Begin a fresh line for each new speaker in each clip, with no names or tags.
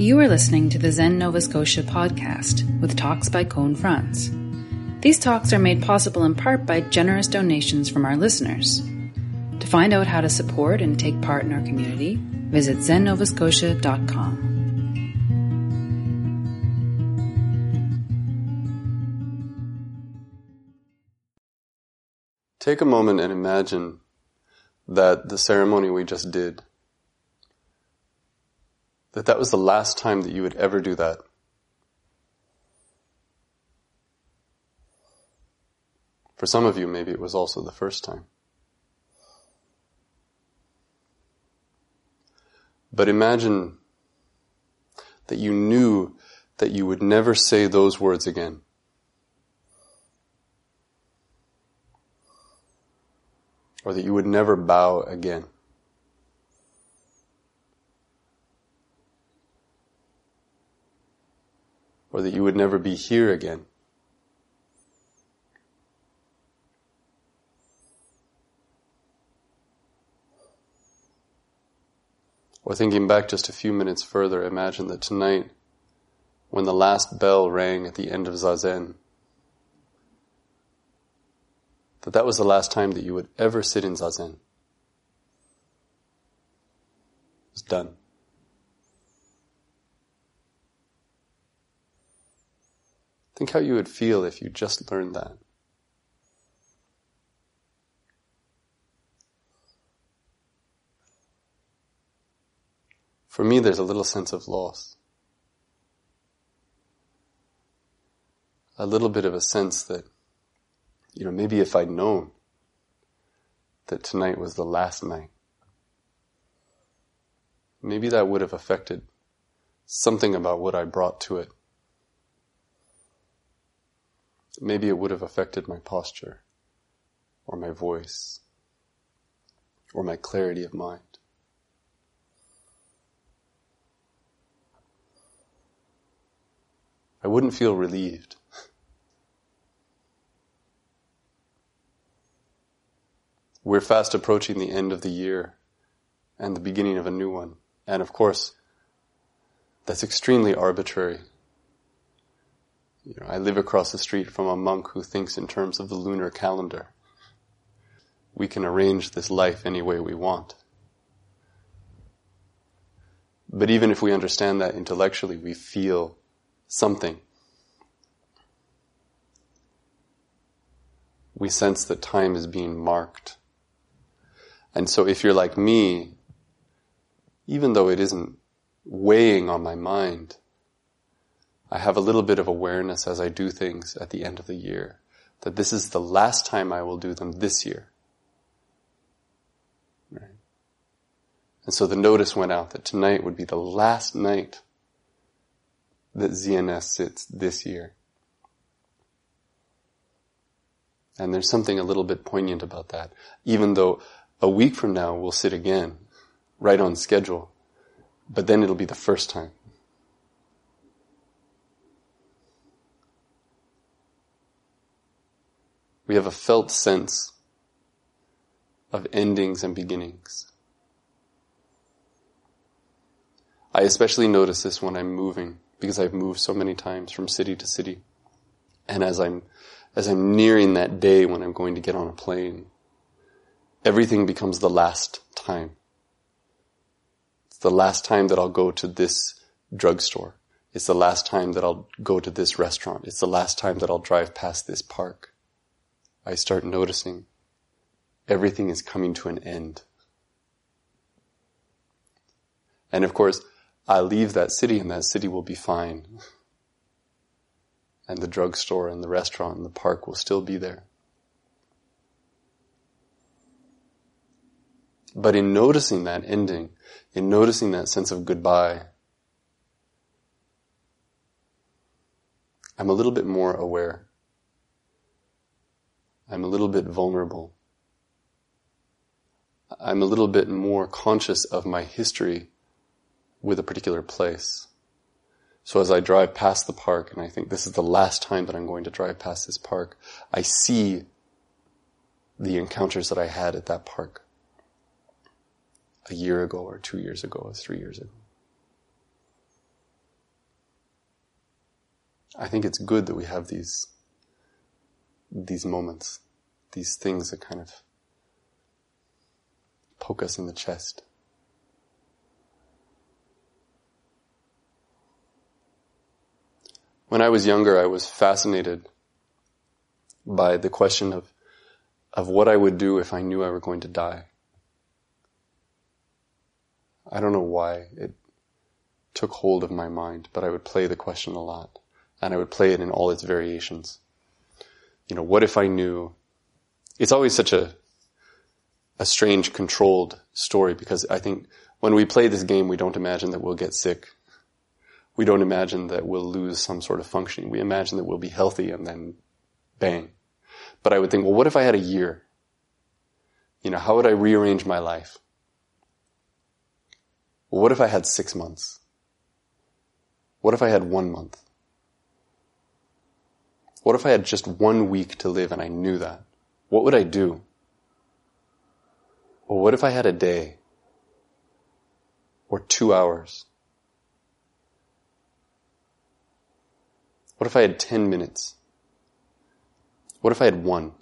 You are listening to the Zen Nova Scotia podcast with talks by Cone Franz. These talks are made possible in part by generous donations from our listeners. To find out how to support and take part in our community, visit zennovascotia.com.
Take a moment and imagine that the ceremony we just did that that was the last time that you would ever do that. For some of you, maybe it was also the first time. But imagine that you knew that you would never say those words again. Or that you would never bow again. Or that you would never be here again. Or thinking back just a few minutes further, imagine that tonight, when the last bell rang at the end of Zazen, that that was the last time that you would ever sit in Zazen. It's done. Think how you would feel if you just learned that. For me, there's a little sense of loss. A little bit of a sense that, you know, maybe if I'd known that tonight was the last night, maybe that would have affected something about what I brought to it maybe it would have affected my posture, or my voice, or my clarity of mind. I wouldn't feel relieved. We're fast approaching the end of the year and the beginning of a new one. And of course, that's extremely arbitrary you know, I live across the street from a monk who thinks in terms of the lunar calendar. We can arrange this life any way we want. But even if we understand that intellectually, we feel something. We sense that time is being marked. And so if you're like me, even though it isn't weighing on my mind, I have a little bit of awareness as I do things at the end of the year that this is the last time I will do them this year. Right? And so the notice went out that tonight would be the last night that ZNS sits this year. And there's something a little bit poignant about that. Even though a week from now we'll sit again, right on schedule, but then it'll be the first time. We have a felt sense of endings and beginnings. I especially notice this when I'm moving because I've moved so many times from city to city. And as I'm, as I'm nearing that day when I'm going to get on a plane, everything becomes the last time. It's the last time that I'll go to this drugstore. It's the last time that I'll go to this restaurant. It's the last time that I'll drive past this park. I start noticing everything is coming to an end. And of course, I leave that city and that city will be fine. And the drugstore and the restaurant and the park will still be there. But in noticing that ending, in noticing that sense of goodbye, I'm a little bit more aware. I'm a little bit vulnerable. I'm a little bit more conscious of my history with a particular place. So as I drive past the park, and I think this is the last time that I'm going to drive past this park, I see the encounters that I had at that park a year ago, or two years ago, or three years ago. I think it's good that we have these, these moments, these things that kind of poke us in the chest. When I was younger, I was fascinated by the question of, of what I would do if I knew I were going to die. I don't know why it took hold of my mind, but I would play the question a lot. And I would play it in all its variations. You know, what if I knew? It's always such a, a strange controlled story because I think when we play this game, we don't imagine that we'll get sick we don't imagine that we'll lose some sort of functioning. We imagine that we'll be healthy and then bang. But I would think, well, what if I had a year? You know, how would I rearrange my life? Well, what if I had six months? What if I had one month? What if I had just one week to live and I knew that? What would I do? Well, what if I had a day? Or two hours? What if I had 10 minutes? What if I had one?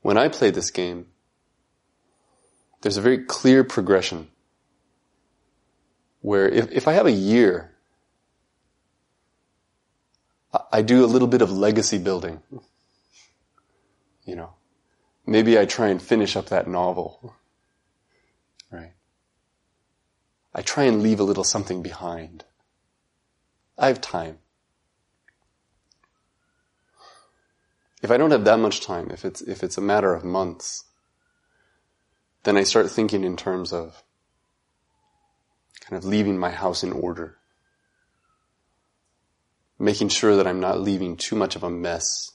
When I play this game, there's a very clear progression where if, if I have a year, I do a little bit of legacy building. You know, maybe I try and finish up that novel. Right? I try and leave a little something behind. I have time. If I don't have that much time, if it's, if it's a matter of months, then I start thinking in terms of kind of leaving my house in order. Making sure that I'm not leaving too much of a mess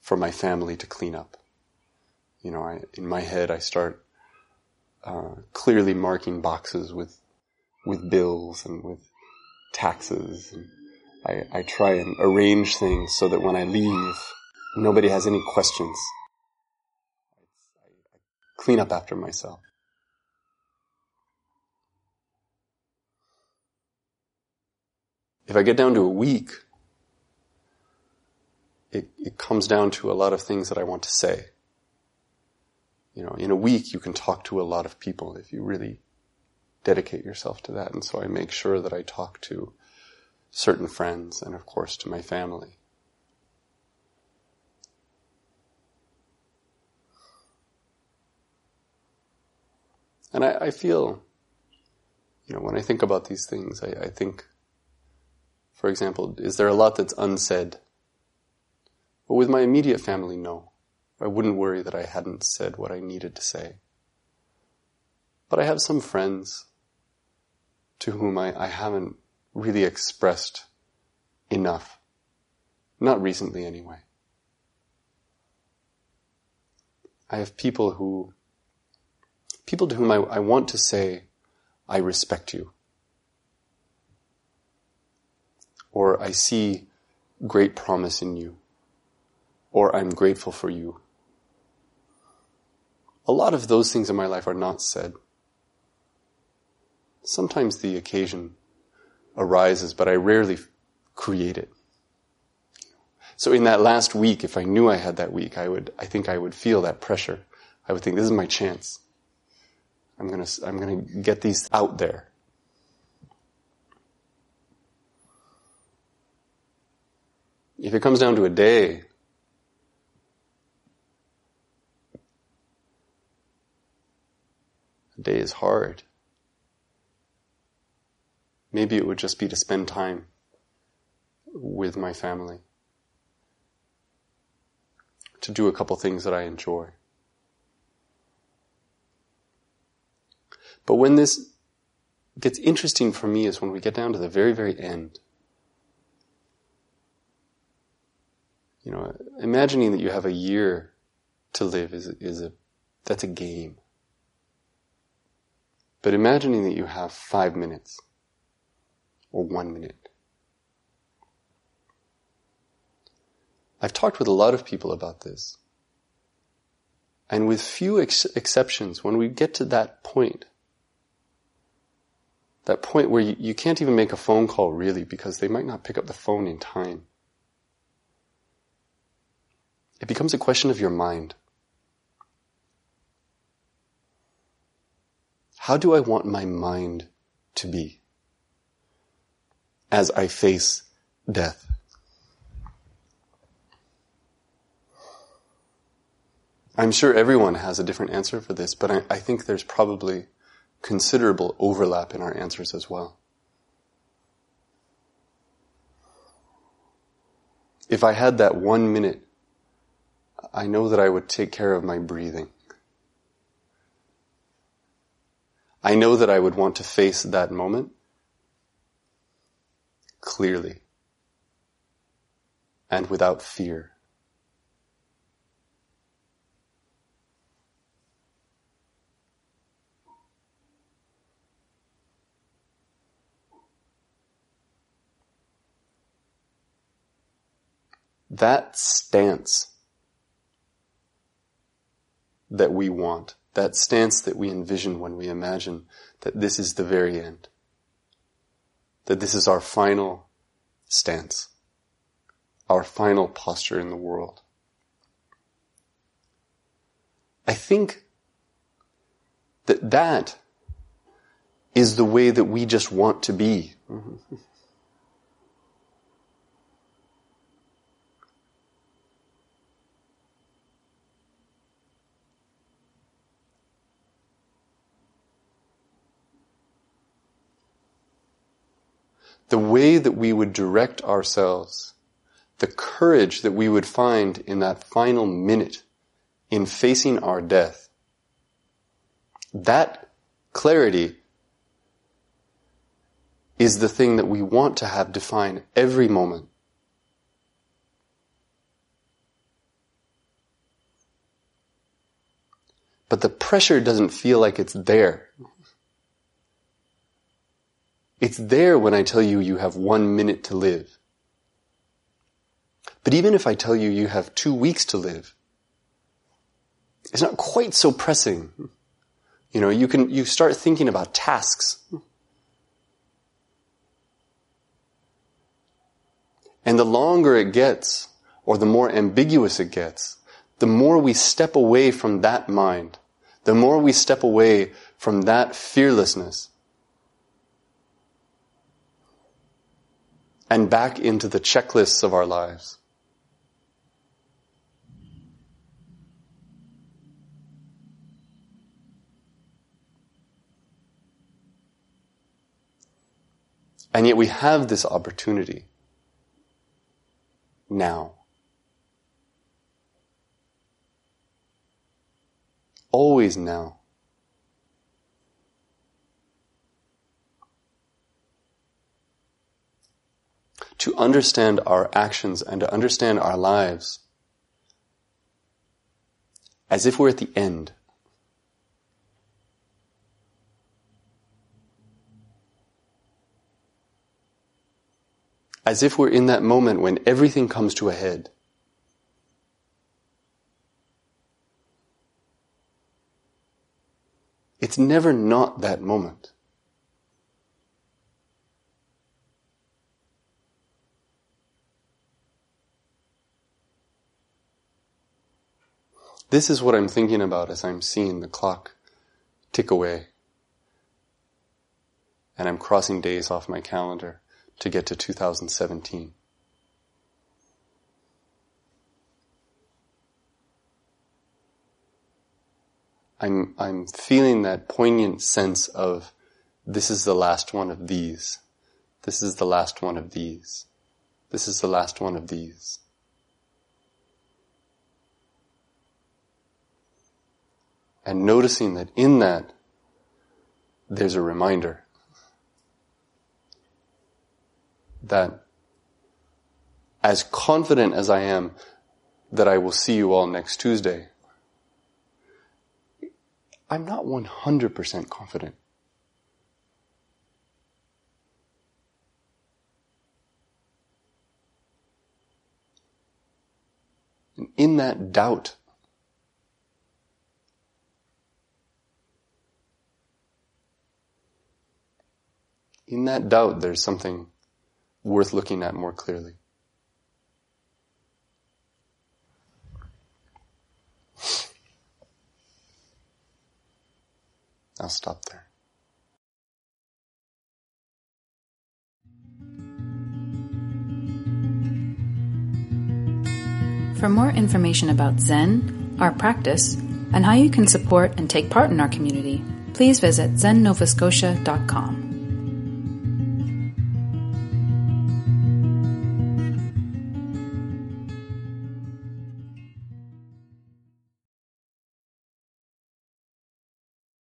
for my family to clean up. You know, I, in my head, I start uh, clearly marking boxes with with bills and with taxes. And I, I try and arrange things so that when I leave, nobody has any questions. Clean up after myself. If I get down to a week, it, it comes down to a lot of things that I want to say you know, in a week you can talk to a lot of people if you really dedicate yourself to that. And so I make sure that I talk to certain friends and of course to my family. And I, I feel, you know, when I think about these things, I, I think, for example, is there a lot that's unsaid? But with my immediate family, no. I wouldn't worry that I hadn't said what I needed to say. But I have some friends to whom I, I haven't really expressed enough. Not recently, anyway. I have people who, people to whom I, I want to say, I respect you. Or I see great promise in you. Or I'm grateful for you a lot of those things in my life are not said. Sometimes the occasion arises, but I rarely create it. So in that last week, if I knew I had that week, I would, I think I would feel that pressure. I would think, this is my chance. I'm gonna, I'm gonna get these out there. If it comes down to a day, A day is hard. Maybe it would just be to spend time with my family. To do a couple things that I enjoy. But when this gets interesting for me is when we get down to the very, very end. You know, imagining that you have a year to live is, is a, that's a game. But imagining that you have five minutes or one minute. I've talked with a lot of people about this. And with few ex- exceptions, when we get to that point, that point where you, you can't even make a phone call really because they might not pick up the phone in time. It becomes a question of your mind. How do I want my mind to be as I face death? I'm sure everyone has a different answer for this, but I, I, think there's probably considerable overlap in our answers as well. If I had that one minute, I know that I would take care of my breathing. I know that I would want to face that moment clearly and without fear. That stance that we want, that stance that we envision when we imagine that this is the very end, that this is our final stance, our final posture in the world. I think that that is the way that we just want to be. Mm-hmm. The way that we would direct ourselves, the courage that we would find in that final minute in facing our death, that clarity is the thing that we want to have define every moment. But the pressure doesn't feel like it's there. It's there when I tell you you have one minute to live. But even if I tell you you have two weeks to live, it's not quite so pressing. You know, you can, you start thinking about tasks. And the longer it gets, or the more ambiguous it gets, the more we step away from that mind, the more we step away from that fearlessness, and back into the checklists of our lives. And yet we have this opportunity now. Always now. To understand our actions and to understand our lives as if we're at the end. As if we're in that moment when everything comes to a head. It's never not that moment. This is what I'm thinking about as I'm seeing the clock tick away. And I'm crossing days off my calendar to get to 2017. I'm, I'm feeling that poignant sense of this is the last one of these. This is the last one of these. This is the last one of these. And noticing that in that there's a reminder that as confident as I am that I will see you all next Tuesday, I'm not 100% confident. And in that doubt, in that doubt, there's something worth looking at more clearly. I'll stop there.
For more information about Zen, our practice, and how you can support and take part in our community, please visit zennovascotia.com.